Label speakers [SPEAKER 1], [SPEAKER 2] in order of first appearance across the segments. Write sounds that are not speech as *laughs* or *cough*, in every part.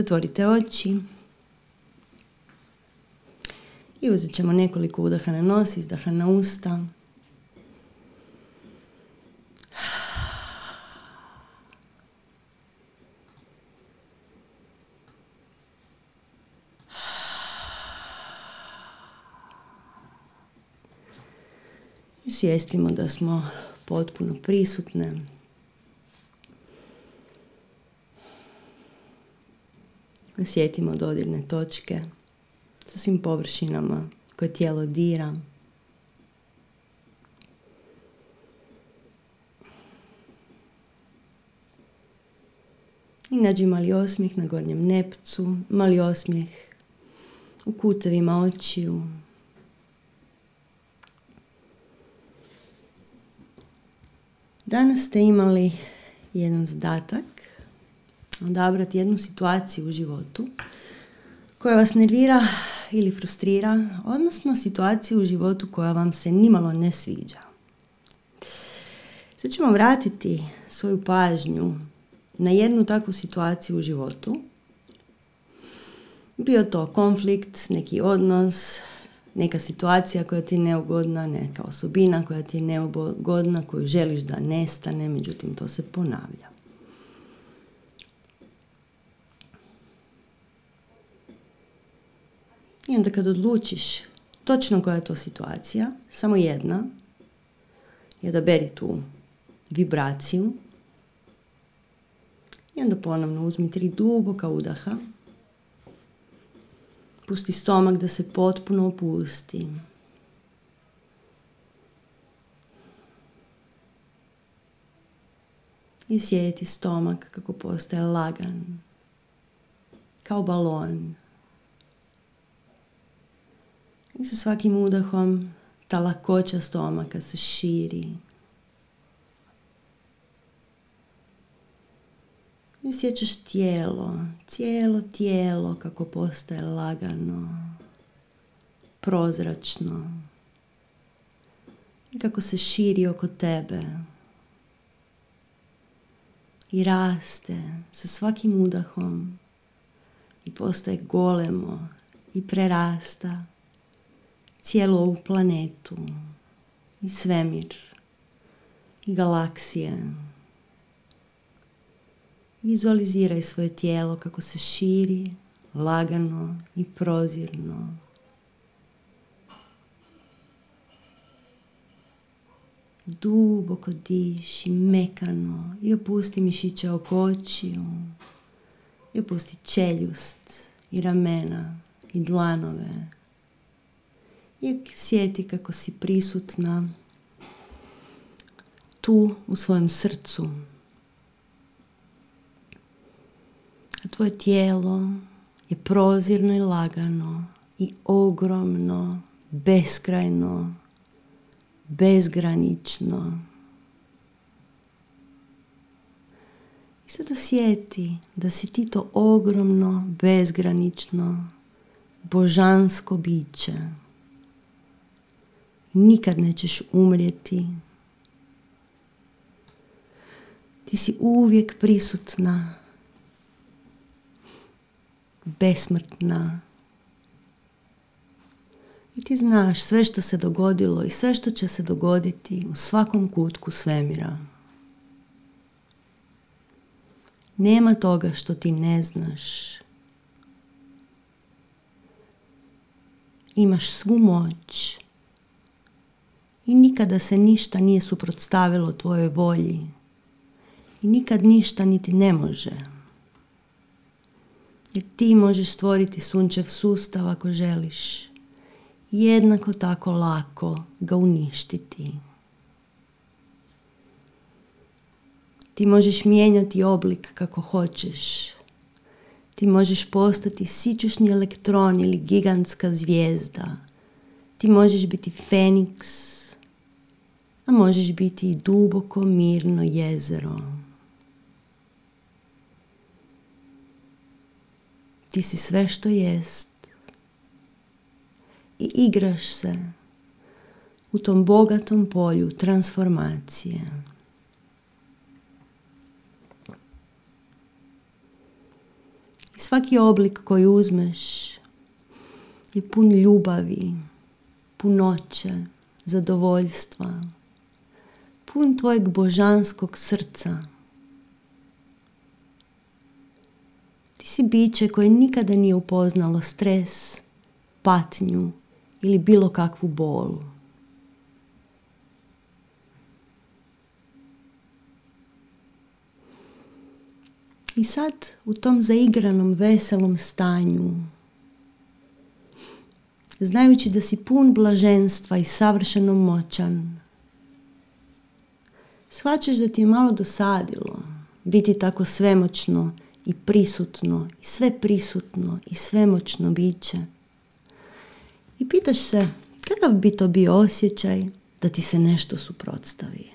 [SPEAKER 1] Zatvorite oči. I uzet ćemo nekoliko udaha na nos, izdaha na usta. I svijestimo da smo potpuno prisutne. Osjetimo dodirne točke sa svim površinama koje tijelo dira. I nađi mali osmijeh na gornjem nepcu, mali osmijeh u kutevima očiju. Danas ste imali jedan zadatak, odabrati jednu situaciju u životu koja vas nervira ili frustrira, odnosno situaciju u životu koja vam se nimalo ne sviđa. Sad ćemo vratiti svoju pažnju na jednu takvu situaciju u životu. Bio to konflikt, neki odnos, neka situacija koja ti je neugodna, neka osobina koja ti je neugodna, koju želiš da nestane, međutim to se ponavlja. I onda kad odlučiš točno koja je to situacija, samo jedna, je da beri tu vibraciju i onda ponovno uzmi tri duboka udaha Pusti stomak da se potpuno opusti. I sjeti stomak kako postaje lagan, kao balon. I sa svakim udahom ta lakoća stomaka se širi. I sjećaš tijelo, cijelo tijelo kako postaje lagano, prozračno. I kako se širi oko tebe. I raste sa svakim udahom i postaje golemo i prerasta cijelu ovu planetu i svemir i galaksije. Vizualiziraj svoje tijelo kako se širi lagano i prozirno. Duboko diši, mekano i opusti mišiće oko očiju. I opusti čeljust i ramena i dlanove. I sjeti kako si prisutna tu u svojem srcu. A tvoje tijelo je prozirno i lagano i ogromno, beskrajno, bezgranično. I sad osjeti da si ti to ogromno, bezgranično, božansko biće. Nikad nećeš umrijeti. Ti si uvijek prisutna besmrtna. I ti znaš sve što se dogodilo i sve što će se dogoditi u svakom kutku svemira. Nema toga što ti ne znaš. Imaš svu moć i nikada se ništa nije suprotstavilo tvojoj volji i nikad ništa niti ne može. Jer ti možeš stvoriti sunčev sustav ako želiš. Jednako tako lako ga uništiti. Ti možeš mijenjati oblik kako hoćeš. Ti možeš postati sičušni elektron ili gigantska zvijezda. Ti možeš biti feniks, a možeš biti i duboko mirno jezero. Ti si sve što jest. I igraš se u tom bogatom polju transformacije. I svaki oblik koji uzmeš je pun ljubavi, punoće, zadovoljstva, pun tvojeg božanskog srca. Ti si biće koje nikada nije upoznalo stres, patnju ili bilo kakvu bolu. I sad u tom zaigranom, veselom stanju, znajući da si pun blaženstva i savršeno moćan, shvaćaš da ti je malo dosadilo biti tako svemoćno i prisutno i sve prisutno i svemoćno biće. I pitaš se kakav bi to bio osjećaj da ti se nešto suprotstavi.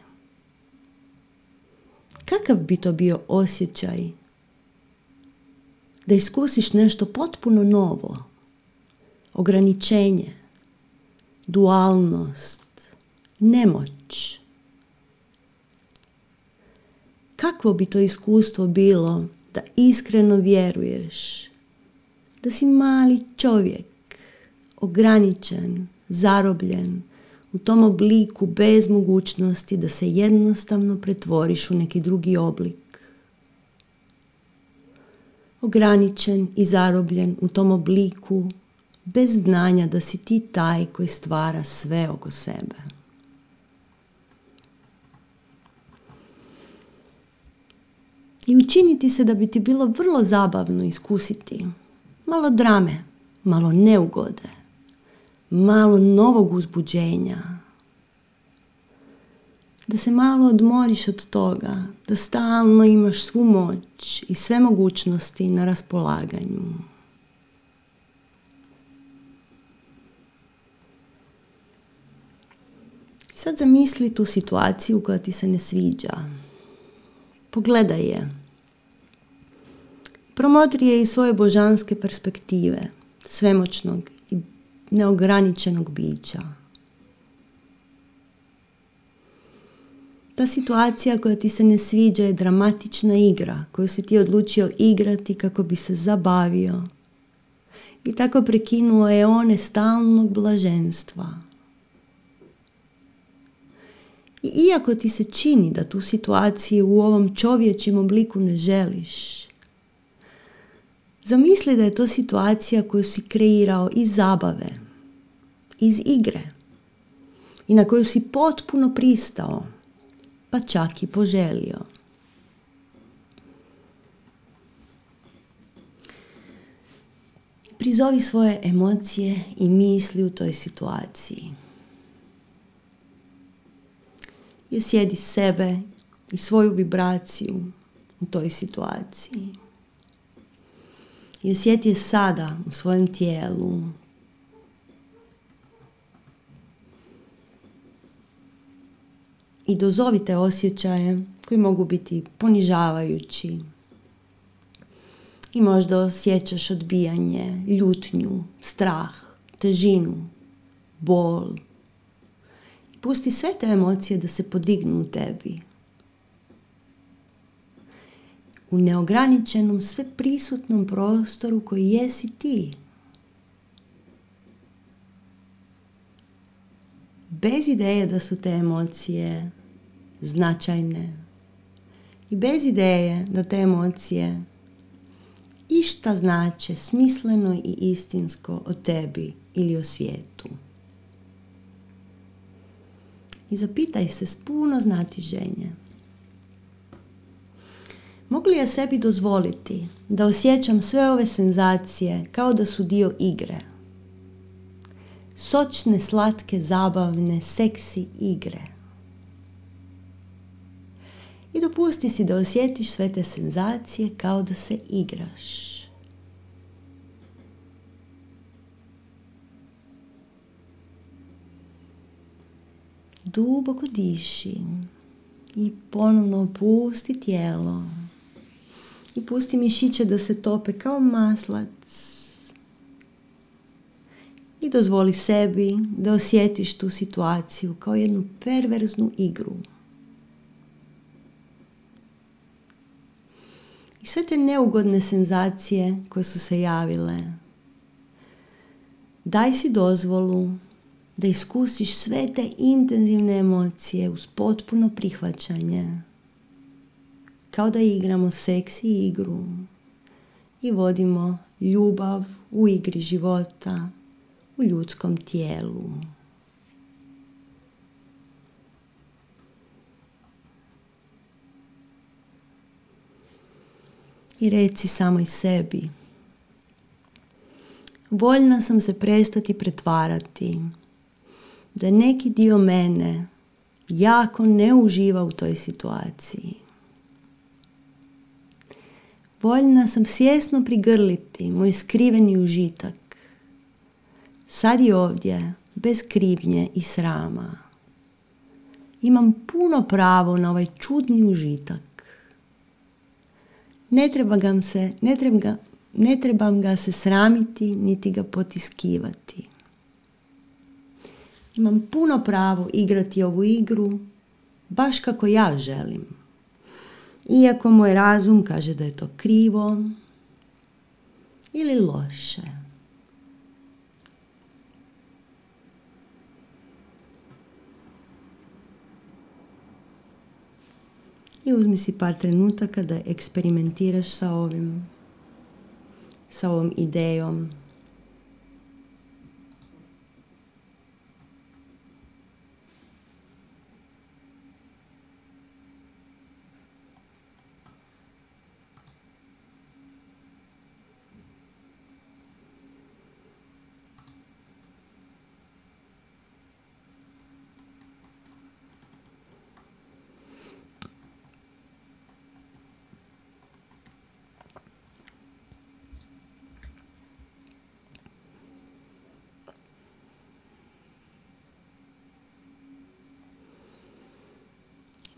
[SPEAKER 1] Kakav bi to bio osjećaj da iskusiš nešto potpuno novo, ograničenje, dualnost, nemoć. Kakvo bi to iskustvo bilo da iskreno vjeruješ da si mali čovjek, ograničen, zarobljen, u tom obliku bez mogućnosti da se jednostavno pretvoriš u neki drugi oblik ograničen i zarobljen u tom obliku, bez znanja da si ti taj koji stvara sve oko sebe. I učiniti se da bi ti bilo vrlo zabavno iskusiti malo drame, malo neugode, malo novog uzbuđenja, da se malo odmoriš od toga, da stalno imaš svu moć i sve mogućnosti na raspolaganju. Sad zamisli tu situaciju koja ti se ne sviđa. Pogledaj je. Promotri je iz svoje božanske perspektive, svemoćnog i neograničenog bića. ta situacija koja ti se ne sviđa je dramatična igra koju si ti odlučio igrati kako bi se zabavio i tako prekinuo je one stalnog blaženstva. I iako ti se čini da tu situaciju u ovom čovječjem obliku ne želiš, zamisli da je to situacija koju si kreirao iz zabave, iz igre i na koju si potpuno pristao pa čak i poželio. Prizovi svoje emocije i misli u toj situaciji. I osjedi sebe i svoju vibraciju u toj situaciji. I osjeti je sada u svojem tijelu, i dozovite osjećaje koji mogu biti ponižavajući. I možda osjećaš odbijanje, ljutnju, strah, težinu, bol. Pusti sve te emocije da se podignu u tebi. U neograničenom, sve prisutnom prostoru koji jesi ti. bez ideje da su te emocije značajne i bez ideje da te emocije išta znače smisleno i istinsko o tebi ili o svijetu. I zapitaj se s puno ženje. Mogu li ja sebi dozvoliti da osjećam sve ove senzacije kao da su dio igre? sočne, slatke, zabavne, seksi igre. I dopusti si da osjetiš sve te senzacije kao da se igraš. Duboko diši i ponovno opusti tijelo. I pusti mišiće da se tope kao maslac i dozvoli sebi da osjetiš tu situaciju kao jednu perverznu igru. I sve te neugodne senzacije koje su se javile. Daj si dozvolu da iskusiš sve te intenzivne emocije uz potpuno prihvaćanje. Kao da igramo seksi igru i vodimo ljubav u igri života u ljudskom tijelu. I reci samoj sebi. Voljna sam se prestati pretvarati da neki dio mene jako ne uživa u toj situaciji. Voljna sam svjesno prigrliti moj skriveni užitak. Sad i ovdje, bez krivnje i srama. Imam puno pravo na ovaj čudni užitak. Ne trebam, se, ne, treba, ne trebam ga se sramiti, niti ga potiskivati. Imam puno pravo igrati ovu igru baš kako ja želim. Iako moj razum kaže da je to krivo ili loše. I uzmi si par trenutaka da eksperimentiraš sa ovim, sa ovom idejom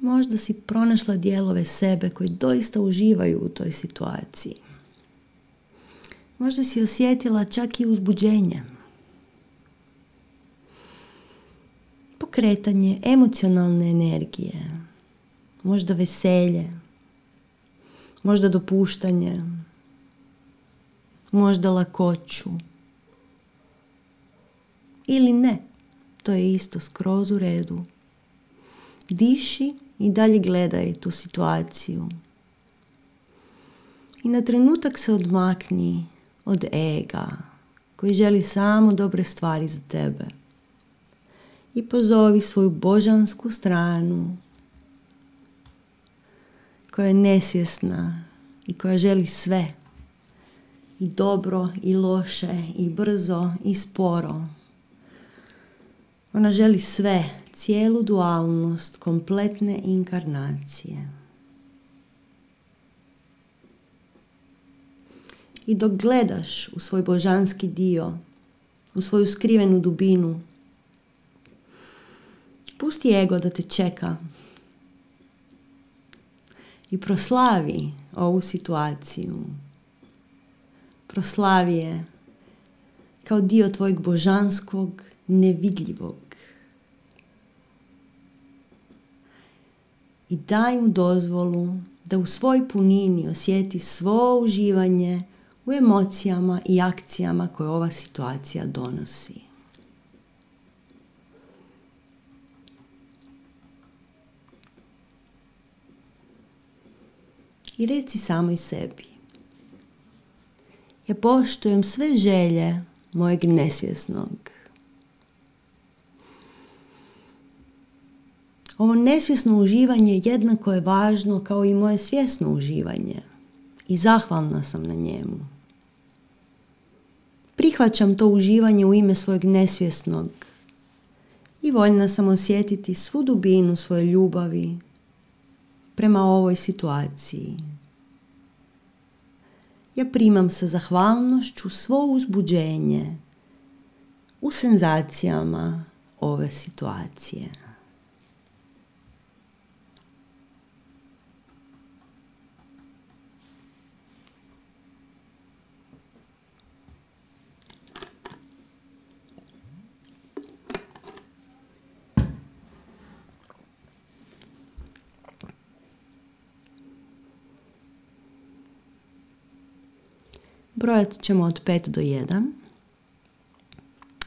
[SPEAKER 1] Možda si pronašla dijelove sebe koji doista uživaju u toj situaciji. Možda si osjetila čak i uzbuđenje. Pokretanje emocionalne energije. Možda veselje. Možda dopuštanje. Možda lakoću. Ili ne. To je isto skroz u redu. Diši i dalje gledaj tu situaciju. I na trenutak se odmakni od ega koji želi samo dobre stvari za tebe. I pozovi svoju božansku stranu koja je nesvjesna i koja želi sve. I dobro, i loše, i brzo, i sporo. Ona želi sve cijelu dualnost kompletne inkarnacije. I dok gledaš u svoj božanski dio, u svoju skrivenu dubinu, pusti ego da te čeka i proslavi ovu situaciju. Proslavi je kao dio tvojeg božanskog, nevidljivog i daj mu dozvolu da u svoj punini osjeti svo uživanje u emocijama i akcijama koje ova situacija donosi. I reci samoj sebi. Ja poštujem sve želje mojeg nesvjesnog Ovo nesvjesno uživanje jednako je važno kao i moje svjesno uživanje i zahvalna sam na njemu. Prihvaćam to uživanje u ime svojeg nesvjesnog i voljna sam osjetiti svu dubinu svoje ljubavi prema ovoj situaciji. Ja primam sa zahvalnošću svo uzbuđenje u senzacijama ove situacije. Brojat ćemo od 5 do 1.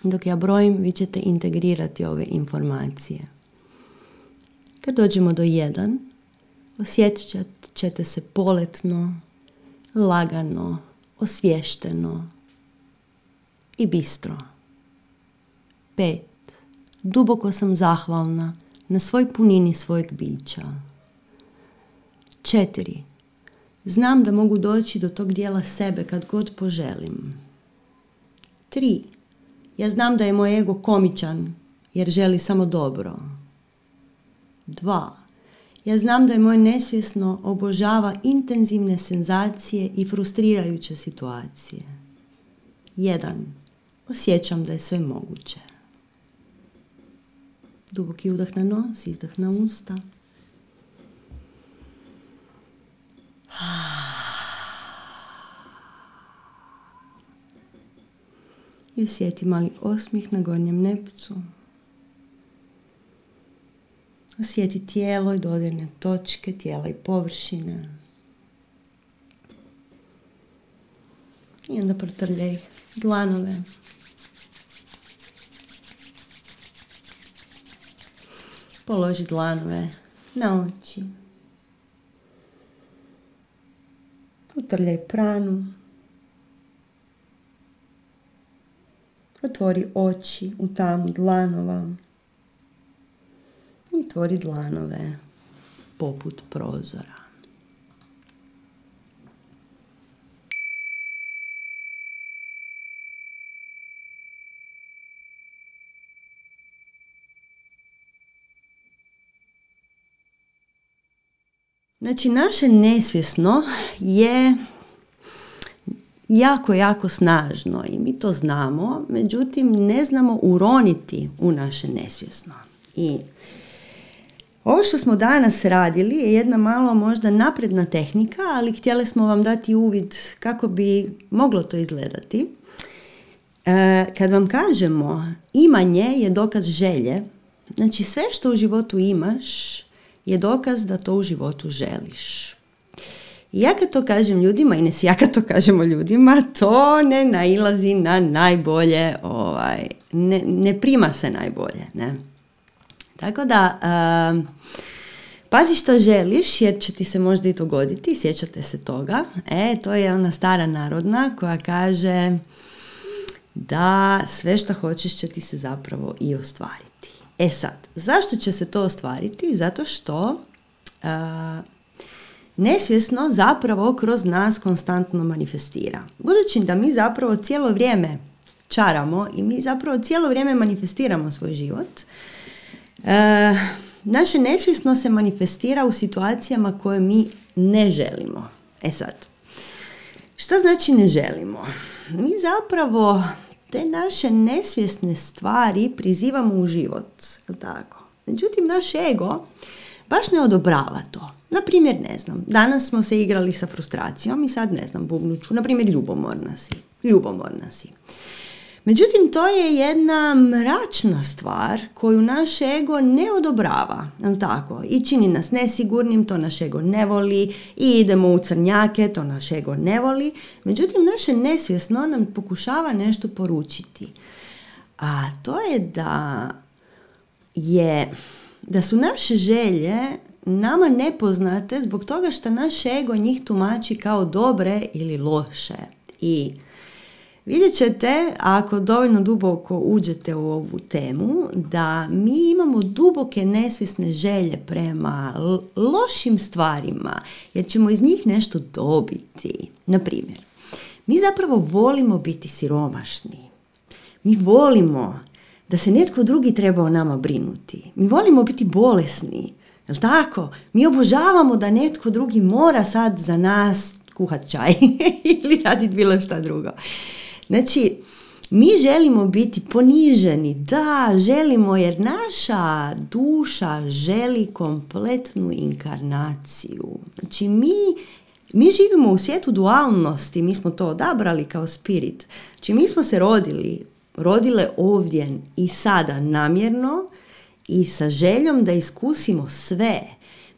[SPEAKER 1] Dok ja brojim, vi ćete integrirati ove informacije. Kad dođemo do 1, osjetit ćete se poletno, lagano, osvješteno i bistro. 5. Duboko sam zahvalna na svoj punini svojeg bića. 4. Znam da mogu doći do tog dijela sebe kad god poželim. 3. Ja znam da je moj ego komičan jer želi samo dobro. 2. Ja znam da je moj nesvjesno obožava intenzivne senzacije i frustrirajuće situacije. 1. Osjećam da je sve moguće. Duboki udah na nos, izdah na usta. I osjeti mali osmih na gornjem nepcu. Osjeti tijelo i dodirne točke tijela i površine. I onda protrljaj dlanove. Položi dlanove na oči. Utrljaj pranu. Otvori oči u tamu dlanova. I tvori dlanove poput prozora. Znači, naše nesvjesno je jako, jako snažno i mi to znamo, međutim ne znamo uroniti u naše nesvjesno. I ovo što smo danas radili je jedna malo možda napredna tehnika, ali htjeli smo vam dati uvid kako bi moglo to izgledati. E, kad vam kažemo imanje je dokaz želje, znači sve što u životu imaš je dokaz da to u životu želiš. I ja kad to kažem ljudima, i ja kad to kažemo ljudima, to ne nailazi na najbolje, ovaj, ne, ne prima se najbolje. Ne? Tako da, uh, pazi što želiš, jer će ti se možda i dogoditi, sjećate se toga. E, to je ona stara narodna koja kaže da sve što hoćeš će ti se zapravo i ostvariti. E sad, zašto će se to ostvariti? Zato što uh, nesvjesno zapravo kroz nas konstantno manifestira. Budući da mi zapravo cijelo vrijeme čaramo i mi zapravo cijelo vrijeme manifestiramo svoj život, uh, naše nesvjesno se manifestira u situacijama koje mi ne želimo. E sad, šta znači ne želimo? Mi zapravo te naše nesvjesne stvari prizivamo u život, tako? Međutim, naš ego baš ne odobrava to. Na primjer, ne znam, danas smo se igrali sa frustracijom i sad, ne znam, bubnuću, na primjer, ljubomorna si. Ljubomorna si. Međutim, to je jedna mračna stvar koju naš ego ne odobrava, jel tako? I čini nas nesigurnim, to naš ego ne voli, i idemo u crnjake, to naš ego ne voli. Međutim, naše nesvjesno nam pokušava nešto poručiti. A to je da je, da su naše želje nama nepoznate zbog toga što naš ego njih tumači kao dobre ili loše. I Vidjet ćete, ako dovoljno duboko uđete u ovu temu, da mi imamo duboke nesvjesne želje prema lošim stvarima, jer ćemo iz njih nešto dobiti. Na primjer, mi zapravo volimo biti siromašni. Mi volimo da se netko drugi treba o nama brinuti. Mi volimo biti bolesni. Jel tako? Mi obožavamo da netko drugi mora sad za nas kuhat čaj *laughs* ili raditi bilo šta drugo. Znači, mi želimo biti poniženi, da, želimo jer naša duša želi kompletnu inkarnaciju. Znači, mi, mi živimo u svijetu dualnosti, mi smo to odabrali kao spirit. Znači, mi smo se rodili, rodile ovdje i sada namjerno i sa željom da iskusimo sve.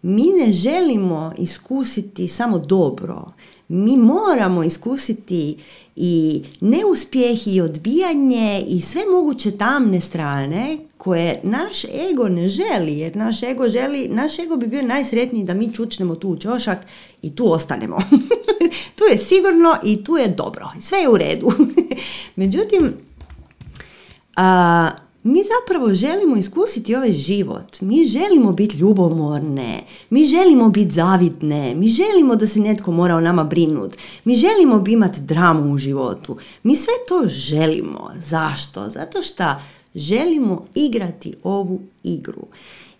[SPEAKER 1] Mi ne želimo iskusiti samo dobro, mi moramo iskusiti i neuspjeh i odbijanje i sve moguće tamne strane koje naš ego ne želi, jer naš ego želi, naš ego bi bio najsretniji da mi čučnemo tu u čošak i tu ostanemo. *laughs* tu je sigurno i tu je dobro. Sve je u redu. *laughs* Međutim, a, mi zapravo želimo iskusiti ovaj život. Mi želimo biti ljubomorne, mi želimo biti zavidne, mi želimo da se netko mora o nama brinut, mi želimo imati dramu u životu. Mi sve to želimo. Zašto? Zato što želimo igrati ovu igru.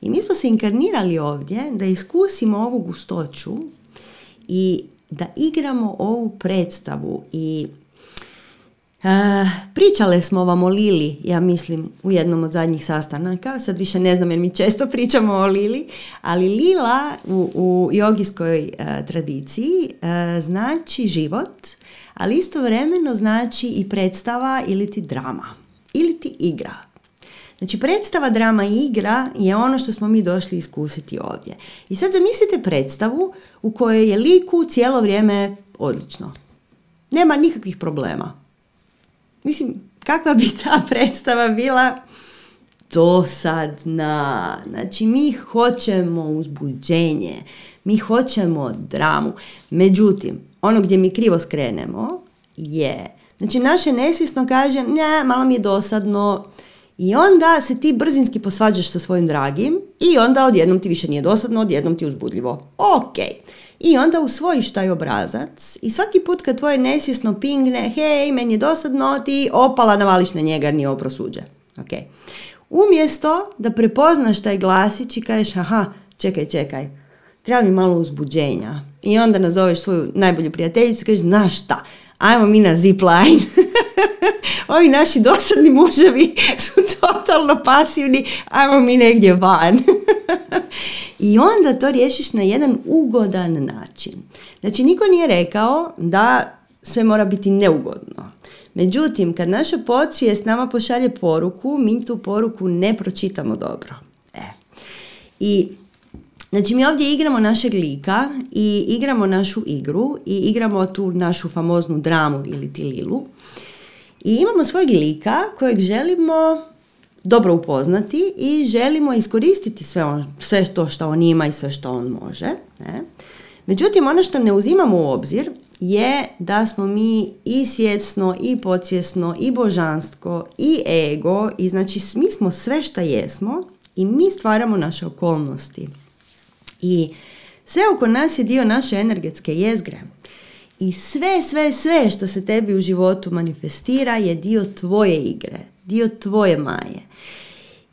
[SPEAKER 1] I mi smo se inkarnirali ovdje da iskusimo ovu gustoću i da igramo ovu predstavu i pričale smo vam o Lili, ja mislim, u jednom od zadnjih sastanaka, sad više ne znam jer mi često pričamo o Lili, ali Lila u, u jogijskoj uh, tradiciji uh, znači život, ali istovremeno znači i predstava ili ti drama, ili ti igra. Znači predstava, drama i igra je ono što smo mi došli iskusiti ovdje. I sad zamislite predstavu u kojoj je liku cijelo vrijeme odlično. Nema nikakvih problema Mislim, kakva bi *laughs* ta predstava bila dosadna. Znači, mi hoćemo uzbuđenje, mi hoćemo dramu. Međutim, ono gdje mi krivo skrenemo je, znači naše nesvjesno kaže, ne, malo mi je dosadno, i onda se ti brzinski posvađaš sa svojim dragim i onda odjednom ti više nije dosadno, odjednom ti uzbudljivo. Ok. I onda usvojiš taj obrazac i svaki put kad tvoje nesvjesno pingne, hej, meni je dosadno, ti opala navališ na njega jer nije oprosuđe. Ok. Umjesto da prepoznaš taj glasić i kažeš, aha, čekaj, čekaj, treba mi malo uzbuđenja. I onda nazoveš svoju najbolju prijateljicu i kažeš, znaš šta, ajmo mi na zipline. *laughs* Ovi naši dosadni muževi *laughs* su totalno pasivni, ajmo mi negdje van. *laughs* I onda to riješiš na jedan ugodan način. Znači, niko nije rekao da sve mora biti neugodno. Međutim, kad naša s nama pošalje poruku, mi tu poruku ne pročitamo dobro. E. I Znači mi ovdje igramo našeg lika i igramo našu igru i igramo tu našu famoznu dramu ili ti lilu. I imamo svojeg lika kojeg želimo dobro upoznati i želimo iskoristiti sve, on, sve to što on ima i sve što on može. Ne? Međutim, ono što ne uzimamo u obzir je da smo mi i svjesno, i podsvjesno, i božansko, i ego, i znači mi smo sve što jesmo i mi stvaramo naše okolnosti. I sve oko nas je dio naše energetske jezgre. I sve, sve, sve što se tebi u životu manifestira je dio tvoje igre, dio tvoje maje.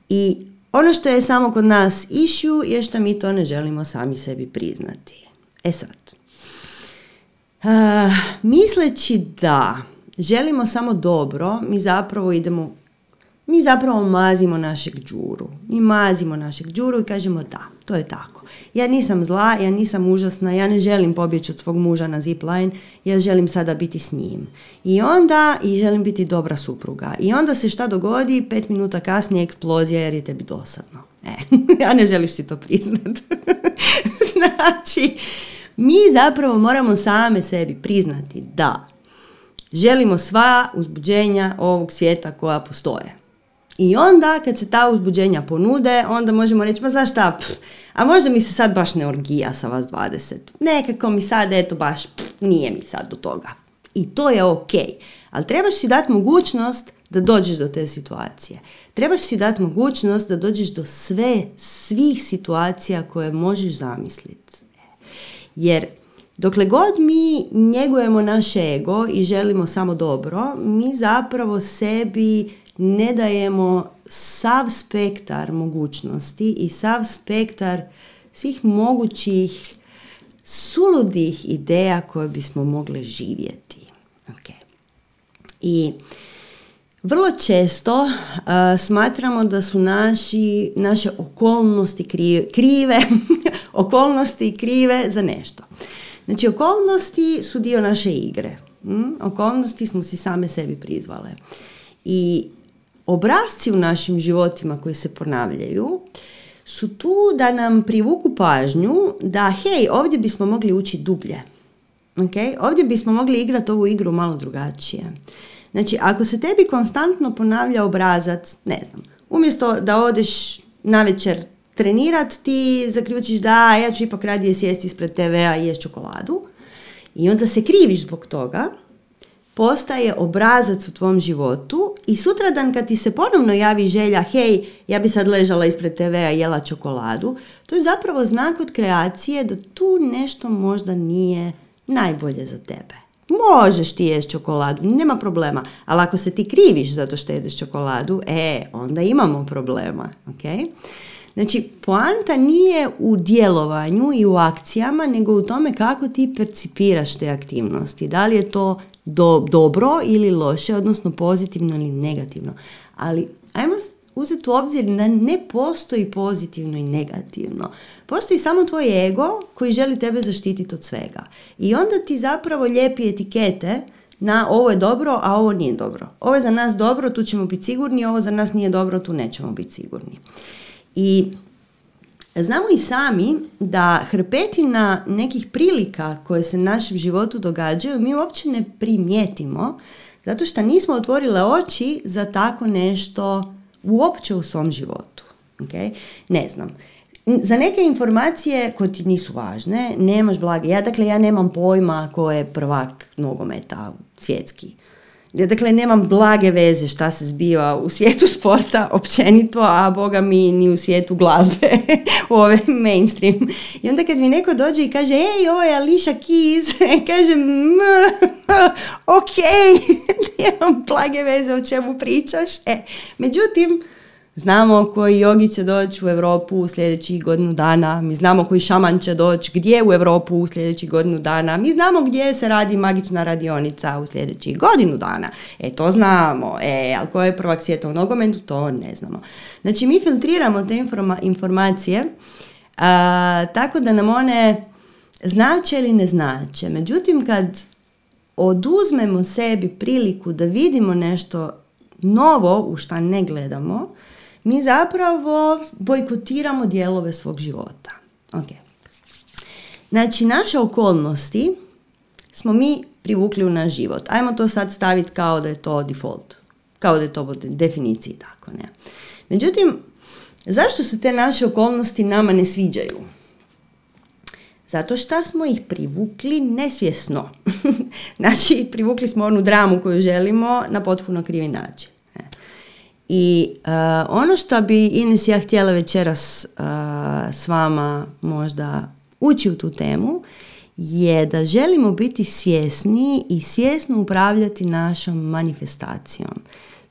[SPEAKER 1] I ono što je samo kod nas išju je što mi to ne želimo sami sebi priznati. E sad, uh, misleći da želimo samo dobro, mi zapravo idemo mi zapravo mazimo našeg džuru. Mi mazimo našeg džuru i kažemo da, to je tako. Ja nisam zla, ja nisam užasna, ja ne želim pobjeći od svog muža na zipline, ja želim sada biti s njim. I onda, i želim biti dobra supruga. I onda se šta dogodi, pet minuta kasnije eksplozija jer je tebi dosadno. E, *laughs* ja ne želiš si to priznat. *laughs* znači, mi zapravo moramo same sebi priznati da želimo sva uzbuđenja ovog svijeta koja postoje. I onda kad se ta uzbuđenja ponude, onda možemo reći, ma znaš šta, a možda mi se sad baš ne orgija sa vas 20. Nekako mi sad, eto baš, nije mi sad do toga. I to je ok. Ali trebaš si dati mogućnost da dođeš do te situacije. Trebaš si dati mogućnost da dođeš do sve, svih situacija koje možeš zamisliti. Jer Dokle god mi njegujemo naš ego i želimo samo dobro, mi zapravo sebi ne dajemo sav spektar mogućnosti i sav spektar svih mogućih suludih ideja koje bismo mogli živjeti. Okay. I vrlo često uh, smatramo da su naši, naše okolnosti krive, krive *laughs* okolnosti krive za nešto. Znači, okolnosti su dio naše igre. Hm? Okolnosti smo si same sebi prizvale. I obrazci u našim životima koji se ponavljaju su tu da nam privuku pažnju da hej, ovdje bismo mogli ući dublje. Okay? Ovdje bismo mogli igrati ovu igru malo drugačije. Znači, ako se tebi konstantno ponavlja obrazac, ne znam, umjesto da odeš na večer trenirat, ti zakrivačiš da ja ću ipak radije sjesti ispred TV-a i jesti čokoladu i onda se kriviš zbog toga, postaje obrazac u tvom životu i sutradan kad ti se ponovno javi želja, hej, ja bi sad ležala ispred TV-a jela čokoladu, to je zapravo znak od kreacije da tu nešto možda nije najbolje za tebe. Možeš ti jesti čokoladu, nema problema, ali ako se ti kriviš zato što jedeš čokoladu, e, onda imamo problema, ok? Znači, poanta nije u djelovanju i u akcijama, nego u tome kako ti percipiraš te aktivnosti. Da li je to do, dobro ili loše, odnosno pozitivno ili negativno. Ali ajmo uzeti u obzir da ne postoji pozitivno i negativno. Postoji samo tvoj ego koji želi tebe zaštititi od svega. I onda ti zapravo lijepi etikete na ovo je dobro, a ovo nije dobro. Ovo je za nas dobro, tu ćemo biti sigurni, ovo za nas nije dobro, tu nećemo biti sigurni. I znamo i sami da hrpetina nekih prilika koje se našem životu događaju mi uopće ne primijetimo zato što nismo otvorile oči za tako nešto uopće u svom životu. Okay? Ne znam. Za neke informacije koje ti nisu važne, nemaš blage. Ja, dakle, ja nemam pojma ko je prvak nogometa svjetski. Dakle, nemam blage veze šta se zbiva u svijetu *laughs* sporta općenito, a boga mi ni u svijetu glazbe, *laughs* u ove mainstream. I onda kad mi neko dođe i kaže, ej, ovo je Alicia Keys, *laughs* kažem, ok, nemam blage veze o čemu pričaš. E, međutim, Znamo koji jogi će doći u Europu u sljedećih godinu dana, mi znamo koji šaman će doći gdje u Europu u sljedećih godinu dana, mi znamo gdje se radi magična radionica u sljedećih godinu dana. E, to znamo. E, ali ko je prvak svijeta u nogometu, to ne znamo. Znači, mi filtriramo te informacije tako da nam one znače ili ne znače. Međutim, kad oduzmemo sebi priliku da vidimo nešto novo u šta ne gledamo, mi zapravo bojkotiramo dijelove svog života. Okay. Znači, naše okolnosti smo mi privukli u naš život. Ajmo to sad staviti kao da je to default. Kao da je to po definiciji tako, ne. Međutim, zašto se te naše okolnosti nama ne sviđaju? Zato što smo ih privukli nesvjesno. *laughs* znači, privukli smo onu dramu koju želimo na potpuno krivi način. I uh, ono što bi Ines ja htjela večeras uh, s vama možda ući u tu temu je da želimo biti svjesni i svjesno upravljati našom manifestacijom.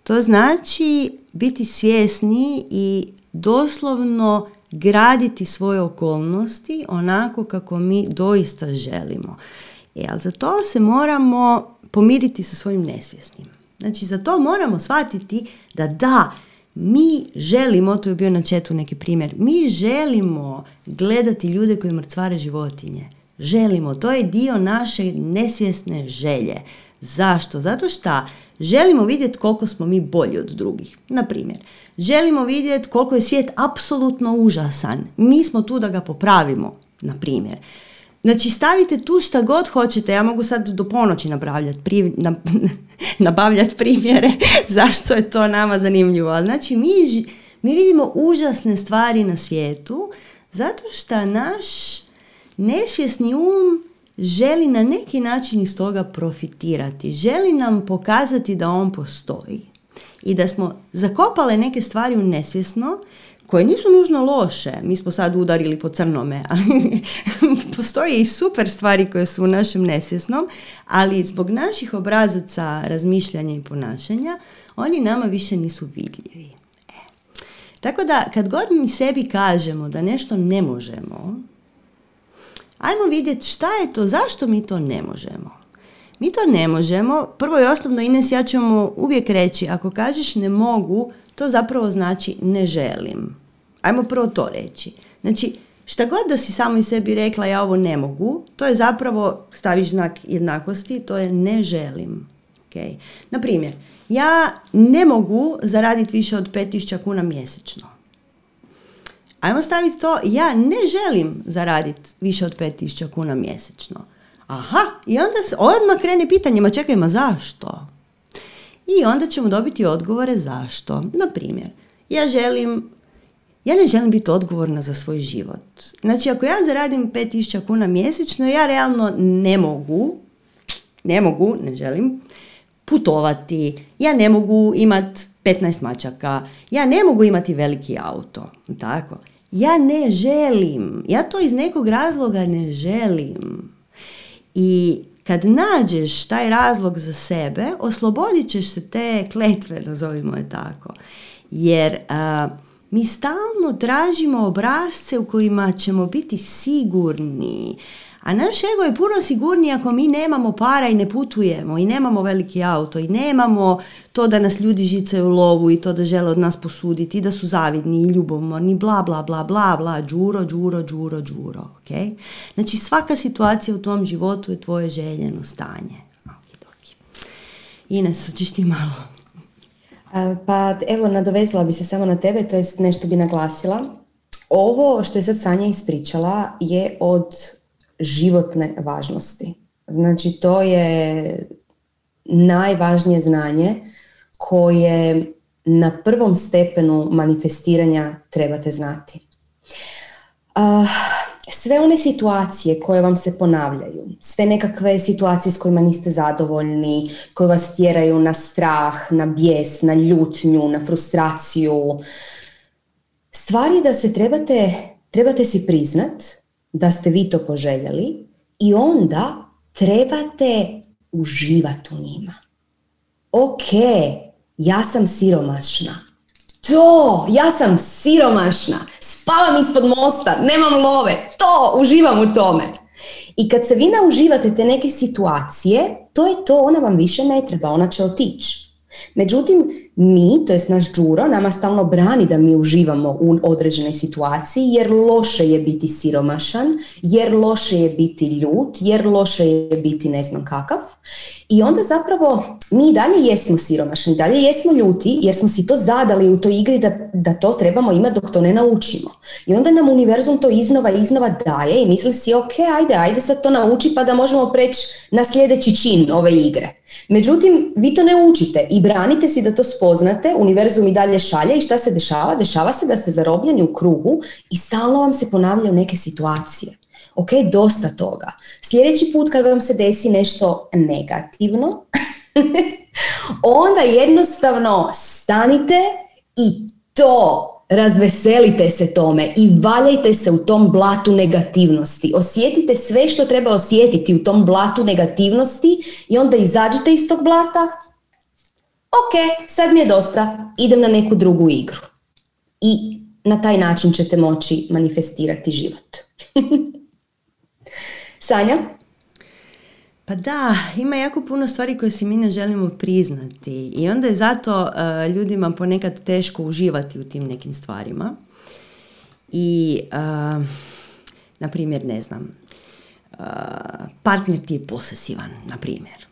[SPEAKER 1] To znači biti svjesni i doslovno graditi svoje okolnosti onako kako mi doista želimo. E, ali za to se moramo pomiriti sa svojim nesvjesnim. Znači za to moramo shvatiti da da, mi želimo, to je bio na četu neki primjer, mi želimo gledati ljude koji mrcvare životinje. Želimo, to je dio naše nesvjesne želje. Zašto? Zato što želimo vidjeti koliko smo mi bolji od drugih. Na primjer, želimo vidjeti koliko je svijet apsolutno užasan. Mi smo tu da ga popravimo, na primjer. Znači stavite tu šta god hoćete, ja mogu sad do ponoći nabavljati, pri, *laughs* nabavljati primjere *laughs* zašto je to nama zanimljivo. Ali znači mi, mi vidimo užasne stvari na svijetu zato što naš nesvjesni um želi na neki način iz toga profitirati. Želi nam pokazati da on postoji i da smo zakopale neke stvari u nesvjesno koje nisu nužno loše, mi smo sad udarili po crnome, *laughs* ali postoje i super stvari koje su u našem nesvjesnom, ali zbog naših obrazaca razmišljanja i ponašanja, oni nama više nisu vidljivi. E. Tako da, kad god mi sebi kažemo da nešto ne možemo, ajmo vidjeti šta je to, zašto mi to ne možemo. Mi to ne možemo, prvo i osnovno Ines ja ćemo uvijek reći, ako kažeš ne mogu, to zapravo znači ne želim. Ajmo prvo to reći. Znači, šta god da si samo i sebi rekla ja ovo ne mogu, to je zapravo, staviš znak jednakosti, to je ne želim. Okay. Na primjer, ja ne mogu zaraditi više od 5000 kuna mjesečno. Ajmo staviti to, ja ne želim zaraditi više od 5000 kuna mjesečno. Aha, i onda se odmah krene pitanjima, čekaj, ma zašto? I onda ćemo dobiti odgovore zašto. Na primjer, ja želim ja ne želim biti odgovorna za svoj život. Znači, ako ja zaradim 5000 kuna mjesečno, ja realno ne mogu, ne mogu, ne želim, putovati, ja ne mogu imati 15 mačaka, ja ne mogu imati veliki auto, tako. Ja ne želim, ja to iz nekog razloga ne želim. I kad nađeš taj razlog za sebe, oslobodit ćeš se te kletve, nazovimo je tako. Jer mi stalno tražimo obrazce u kojima ćemo biti sigurni. A naš ego je puno sigurniji ako mi nemamo para i ne putujemo i nemamo veliki auto i nemamo to da nas ljudi žicaju u lovu i to da žele od nas posuditi i da su zavidni i ljubomorni, bla, bla, bla, bla, bla, džuro, džuro, džuro, džuro. Okay? Znači svaka situacija u tom životu je tvoje željeno stanje. Ines, ćeš ti malo
[SPEAKER 2] pa evo, nadovezala bi se samo na tebe, to jest nešto bi naglasila. Ovo što je sad Sanja ispričala je od životne važnosti. Znači, to je najvažnije znanje koje na prvom stepenu manifestiranja trebate znati. Sve one situacije koje vam se ponavljaju, sve nekakve situacije s kojima niste zadovoljni, koje vas tjeraju na strah, na bijes, na ljutnju, na frustraciju, stvari da se trebate, trebate si priznat da ste vi to poželjeli i onda trebate uživati u njima. Ok, ja sam siromašna. To, ja sam siromašna spavam ispod mosta, nemam love, to, uživam u tome. I kad se vi nauživate te neke situacije, to je to, ona vam više ne treba, ona će otići. Međutim, mi, to jest naš džuro, nama stalno brani da mi uživamo u određenoj situaciji jer loše je biti siromašan, jer loše je biti ljut, jer loše je biti ne znam kakav. I onda zapravo mi dalje jesmo siromašni, dalje jesmo ljuti jer smo si to zadali u toj igri da, da to trebamo imati dok to ne naučimo. I onda nam univerzum to iznova iznova daje i misli si ok, ajde, ajde sad to nauči pa da možemo preći na sljedeći čin ove igre. Međutim, vi to ne učite i branite si da to spoznate, univerzum i dalje šalje i šta se dešava? Dešava se da ste zarobljeni u krugu i stalno vam se ponavljaju neke situacije. Ok, dosta toga. Sljedeći put kad vam se desi nešto negativno, *laughs* onda jednostavno stanite i to razveselite se tome i valjajte se u tom blatu negativnosti. Osjetite sve što treba osjetiti u tom blatu negativnosti i onda izađite iz tog blata. Ok, sad mi je dosta, idem na neku drugu igru. I na taj način ćete moći manifestirati život. *laughs* Sanja?
[SPEAKER 1] Pa da, ima jako puno stvari koje si mi ne želimo priznati i onda je zato uh, ljudima ponekad teško uživati u tim nekim stvarima. I, uh, na primjer, ne znam, uh, partner ti je posesivan, na primjer.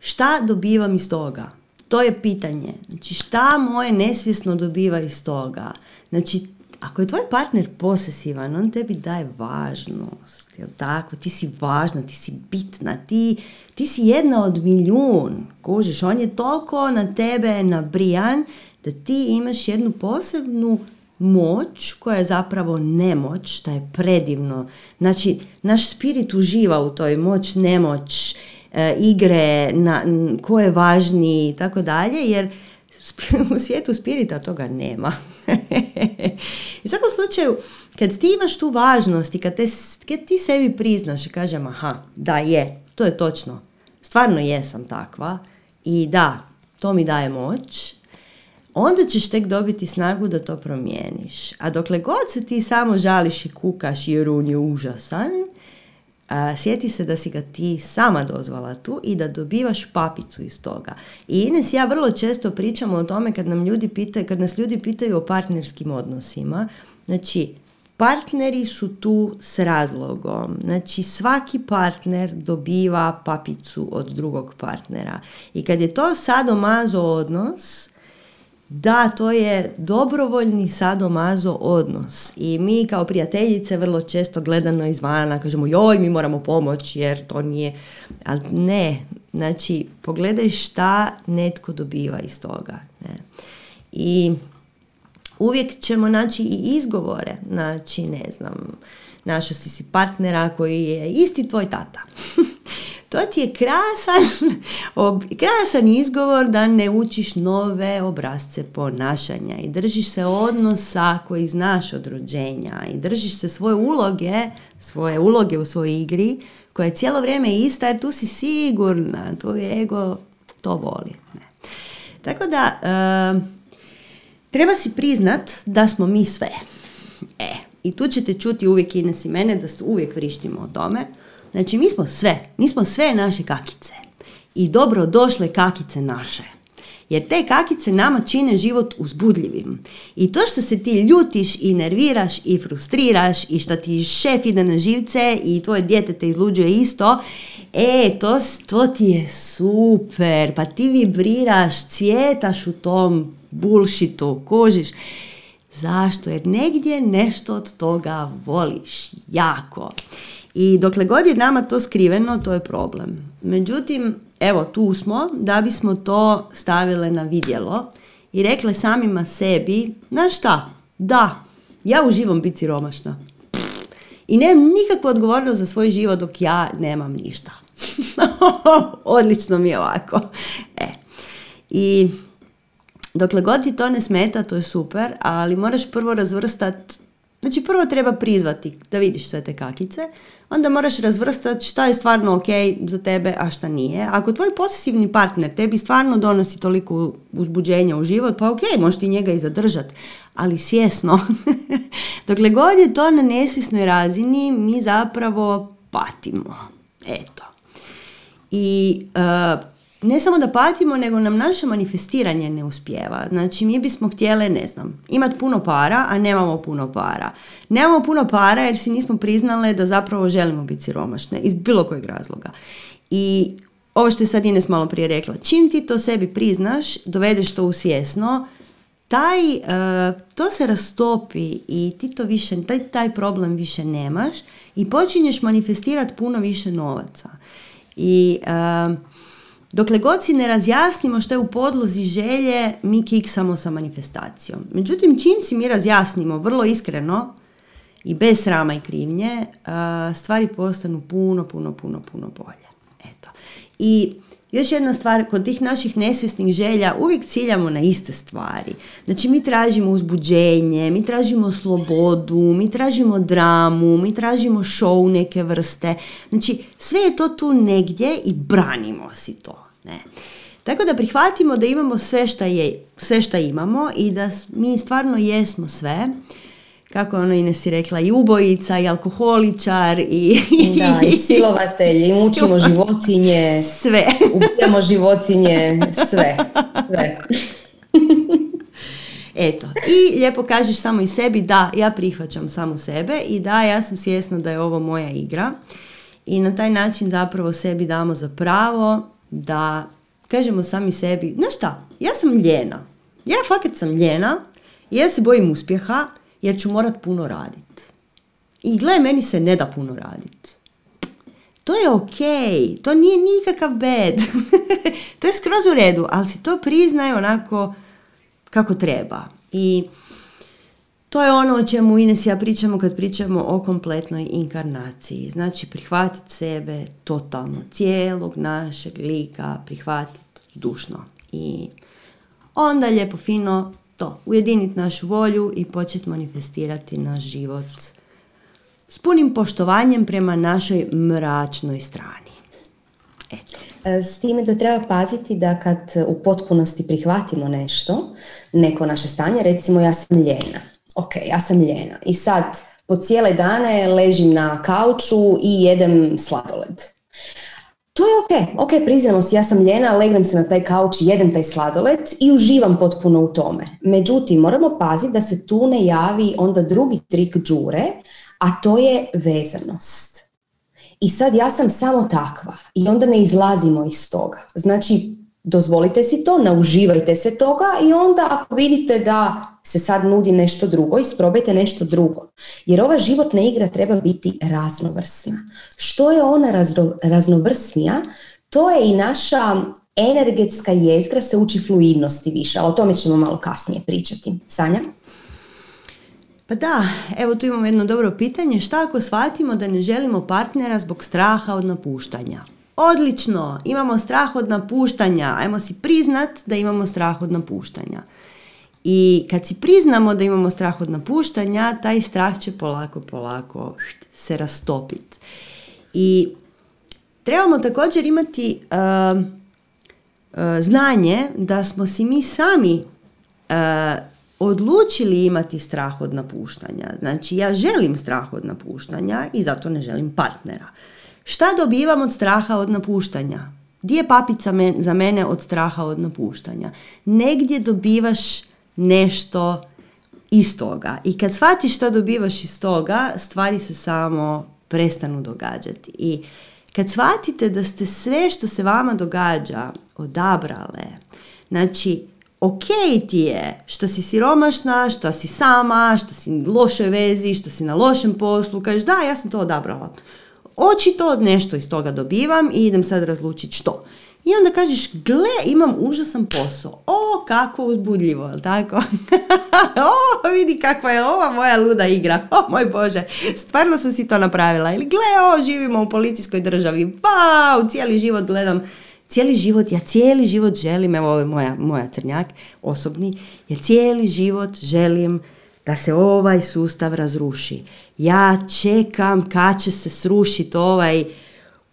[SPEAKER 1] Šta dobivam iz toga? To je pitanje. Znači, šta moje nesvjesno dobiva iz toga? Znači, ako je tvoj partner posesivan, on tebi daje važnost, jel tako? Ti si važna, ti si bitna, ti, ti si jedna od milijun, kužiš, on je toliko na tebe nabrijan da ti imaš jednu posebnu moć koja je zapravo nemoć, što je predivno. Znači, naš spirit uživa u toj moć, nemoć, igre, na, ko je važniji i tako dalje, jer *laughs* u svijetu spirita toga nema. *laughs* I u svakom slučaju, kad ti imaš tu važnost i kad, te, kad ti sebi priznaš i kažem aha, da je, to je točno, stvarno jesam takva i da, to mi daje moć, onda ćeš tek dobiti snagu da to promijeniš. A dokle god se ti samo žališ i kukaš jer on je užasan, a, sjeti se da si ga ti sama dozvala tu i da dobivaš papicu iz toga. I Ines ja vrlo često pričamo o tome kad, nam ljudi pitaju, kad nas ljudi pitaju o partnerskim odnosima. Znači, partneri su tu s razlogom. Znači, svaki partner dobiva papicu od drugog partnera. I kad je to sadomazo odnos, da, to je dobrovoljni sadomazo odnos i mi kao prijateljice vrlo često gledano izvana kažemo joj mi moramo pomoći jer to nije, ali ne, znači pogledaj šta netko dobiva iz toga. Ne. I uvijek ćemo naći i izgovore, znači ne znam, našao si si partnera koji je isti tvoj tata. *laughs* to ti je krasan, *laughs* ob, krasan izgovor da ne učiš nove obrazce ponašanja i držiš se odnosa koji znaš od rođenja i držiš se svoje uloge, svoje uloge u svojoj igri koja je cijelo vrijeme ista jer tu si sigurna, tvoj ego to voli. Ne. Tako da, treba si priznat da smo mi sve. E, i tu ćete čuti uvijek Ines i mene da uvijek vrištimo o tome. Znači, mi smo sve, mi smo sve naše kakice. I dobro došle kakice naše. Jer te kakice nama čine život uzbudljivim. I to što se ti ljutiš i nerviraš i frustriraš i što ti šef ide na živce i tvoje dijete te izluđuje isto, e, to, to ti je super. Pa ti vibriraš, cvjetaš u tom bullshitu, kožiš. Zašto? Jer negdje nešto od toga voliš jako. I dokle god je nama to skriveno, to je problem. Međutim, evo tu smo da bismo to stavile na vidjelo i rekle samima sebi, znaš šta, da, ja uživam biti siromašna. I nemam nikakvu odgovornost za svoj život dok ja nemam ništa. *laughs* Odlično mi je ovako. E. I dokle god ti to ne smeta, to je super, ali moraš prvo razvrstati Znači prvo treba prizvati da vidiš sve te kakice, onda moraš razvrstati šta je stvarno ok za tebe, a šta nije. Ako tvoj posesivni partner tebi stvarno donosi toliko uzbuđenja u život, pa ok, možeš ti njega i zadržati, ali svjesno. *laughs* Dokle god je to na nesvisnoj razini, mi zapravo patimo. Eto. I uh, ne samo da patimo, nego nam naše manifestiranje ne uspjeva. Znači, mi bismo htjele, ne znam, imati puno para, a nemamo puno para. Nemamo puno para jer si nismo priznale da zapravo želimo biti siromašne, iz bilo kojeg razloga. I ovo što je sad Ines malo prije rekla, čim ti to sebi priznaš, dovedeš to u svjesno, taj, uh, to se rastopi i ti to više, taj, taj problem više nemaš i počinješ manifestirati puno više novaca. I uh, Dokle god si ne razjasnimo što je u podlozi želje, mi kiksamo sa manifestacijom. Međutim, čim si mi razjasnimo vrlo iskreno i bez srama i krivnje, stvari postanu puno, puno, puno, puno bolje. Eto. I još jedna stvar, kod tih naših nesvjesnih želja uvijek ciljamo na iste stvari. Znači mi tražimo uzbuđenje, mi tražimo slobodu, mi tražimo dramu, mi tražimo show neke vrste. Znači sve je to tu negdje i branimo si to. Ne. Tako da prihvatimo da imamo sve šta, je, sve šta imamo i da mi stvarno jesmo sve. Kako ono Ines si rekla, i ubojica, i alkoholičar, i...
[SPEAKER 2] Da, i *laughs* silovatelj, i mučimo životinje.
[SPEAKER 1] Sve. *laughs*
[SPEAKER 2] Ubijamo životinje, sve. Sve. *laughs*
[SPEAKER 1] Eto, i lijepo kažeš samo i sebi da ja prihvaćam samo sebe i da ja sam svjesna da je ovo moja igra i na taj način zapravo sebi damo za pravo da kažemo sami sebi, znaš šta, ja sam ljena. Ja fakat sam ljena i ja se bojim uspjeha jer ću morat puno radit. I gle, meni se ne da puno radit. To je ok, to nije nikakav bed. *laughs* to je skroz u redu, ali si to priznaje onako kako treba. I to je ono o čemu Ines ja pričamo kad pričamo o kompletnoj inkarnaciji. Znači prihvatiti sebe totalno, cijelog našeg lika, prihvatiti dušno. I onda lijepo fino to, ujediniti našu volju i početi manifestirati naš život s punim poštovanjem prema našoj mračnoj strani.
[SPEAKER 2] Eto. E, s time da treba paziti da kad u potpunosti prihvatimo nešto, neko naše stanje, recimo ja sam ljena ok, ja sam ljena i sad po cijele dane ležim na kauču i jedem sladoled. To je ok, ok, priznamo si, ja sam ljena, legnem se na taj kauč jedem taj sladoled i uživam potpuno u tome. Međutim, moramo paziti da se tu ne javi onda drugi trik džure, a to je vezanost. I sad ja sam samo takva i onda ne izlazimo iz toga. Znači, dozvolite si to, nauživajte se toga i onda ako vidite da se sad nudi nešto drugo, isprobajte nešto drugo. Jer ova životna igra treba biti raznovrsna. Što je ona raznovrsnija, to je i naša energetska jezgra se uči fluidnosti više, a o tome ćemo malo kasnije pričati. Sanja?
[SPEAKER 1] Pa da, evo tu imamo jedno dobro pitanje. Šta ako shvatimo da ne želimo partnera zbog straha od napuštanja? Odlično, imamo strah od napuštanja. Ajmo si priznat da imamo strah od napuštanja. I kad si priznamo da imamo strah od napuštanja, taj strah će polako, polako se rastopiti. I trebamo također imati uh, znanje da smo si mi sami uh, odlučili imati strah od napuštanja. Znači ja želim strah od napuštanja i zato ne želim partnera. Šta dobivam od straha od napuštanja? Gdje je papica za mene od straha od napuštanja? Negdje dobivaš nešto iz toga. I kad shvatiš šta dobivaš iz toga, stvari se samo prestanu događati. I kad shvatite da ste sve što se vama događa odabrale, znači ok ti je što si siromašna, što si sama, što si u lošoj vezi, što si na lošem poslu, kažeš da, ja sam to odabrala. Očito nešto iz toga dobivam i idem sad razlučiti što. I onda kažeš, gle, imam užasan posao. O, kako uzbudljivo, jel tako? *laughs* o, vidi kakva je ova moja luda igra. O, moj Bože, stvarno sam si to napravila. Ili gle, o, živimo u policijskoj državi. Wow, cijeli život gledam cijeli život, ja cijeli život želim, evo ovo je moja, moja crnjak osobni, ja cijeli život želim da se ovaj sustav razruši. Ja čekam kad će se srušiti ovaj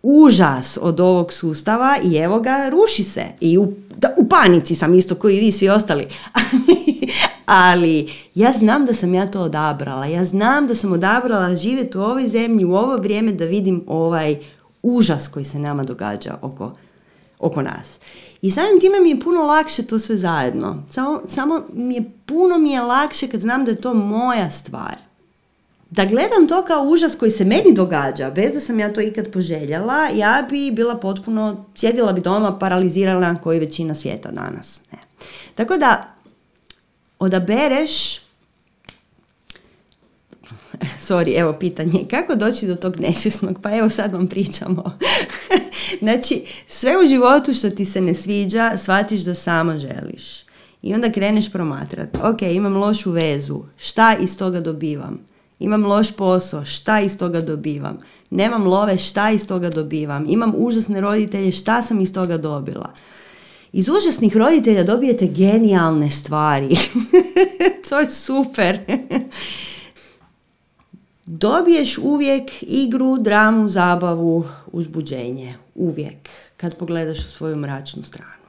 [SPEAKER 1] užas od ovog sustava i evo ga, ruši se. I u, da, u panici sam isto koji vi svi ostali. *laughs* Ali ja znam da sam ja to odabrala. Ja znam da sam odabrala živjeti u ovoj zemlji u ovo vrijeme da vidim ovaj užas koji se nama događa oko oko nas. I samim time mi je puno lakše to sve zajedno. Samo, samo mi je puno mi je lakše kad znam da je to moja stvar. Da gledam to kao užas koji se meni događa, bez da sam ja to ikad poželjela, ja bi bila potpuno, sjedila bi doma paralizirana koji većina svijeta danas. Ne. Tako da, odabereš *laughs* sorry, evo pitanje, kako doći do tog nesvjesnog? Pa evo sad vam pričamo. *laughs* znači, sve u životu što ti se ne sviđa, shvatiš da samo želiš. I onda kreneš promatrati. Ok, imam lošu vezu, šta iz toga dobivam? Imam loš posao, šta iz toga dobivam? Nemam love, šta iz toga dobivam? Imam užasne roditelje, šta sam iz toga dobila? Iz užasnih roditelja dobijete genijalne stvari. *laughs* to je super dobiješ uvijek igru, dramu, zabavu, uzbuđenje. Uvijek. Kad pogledaš u svoju mračnu stranu.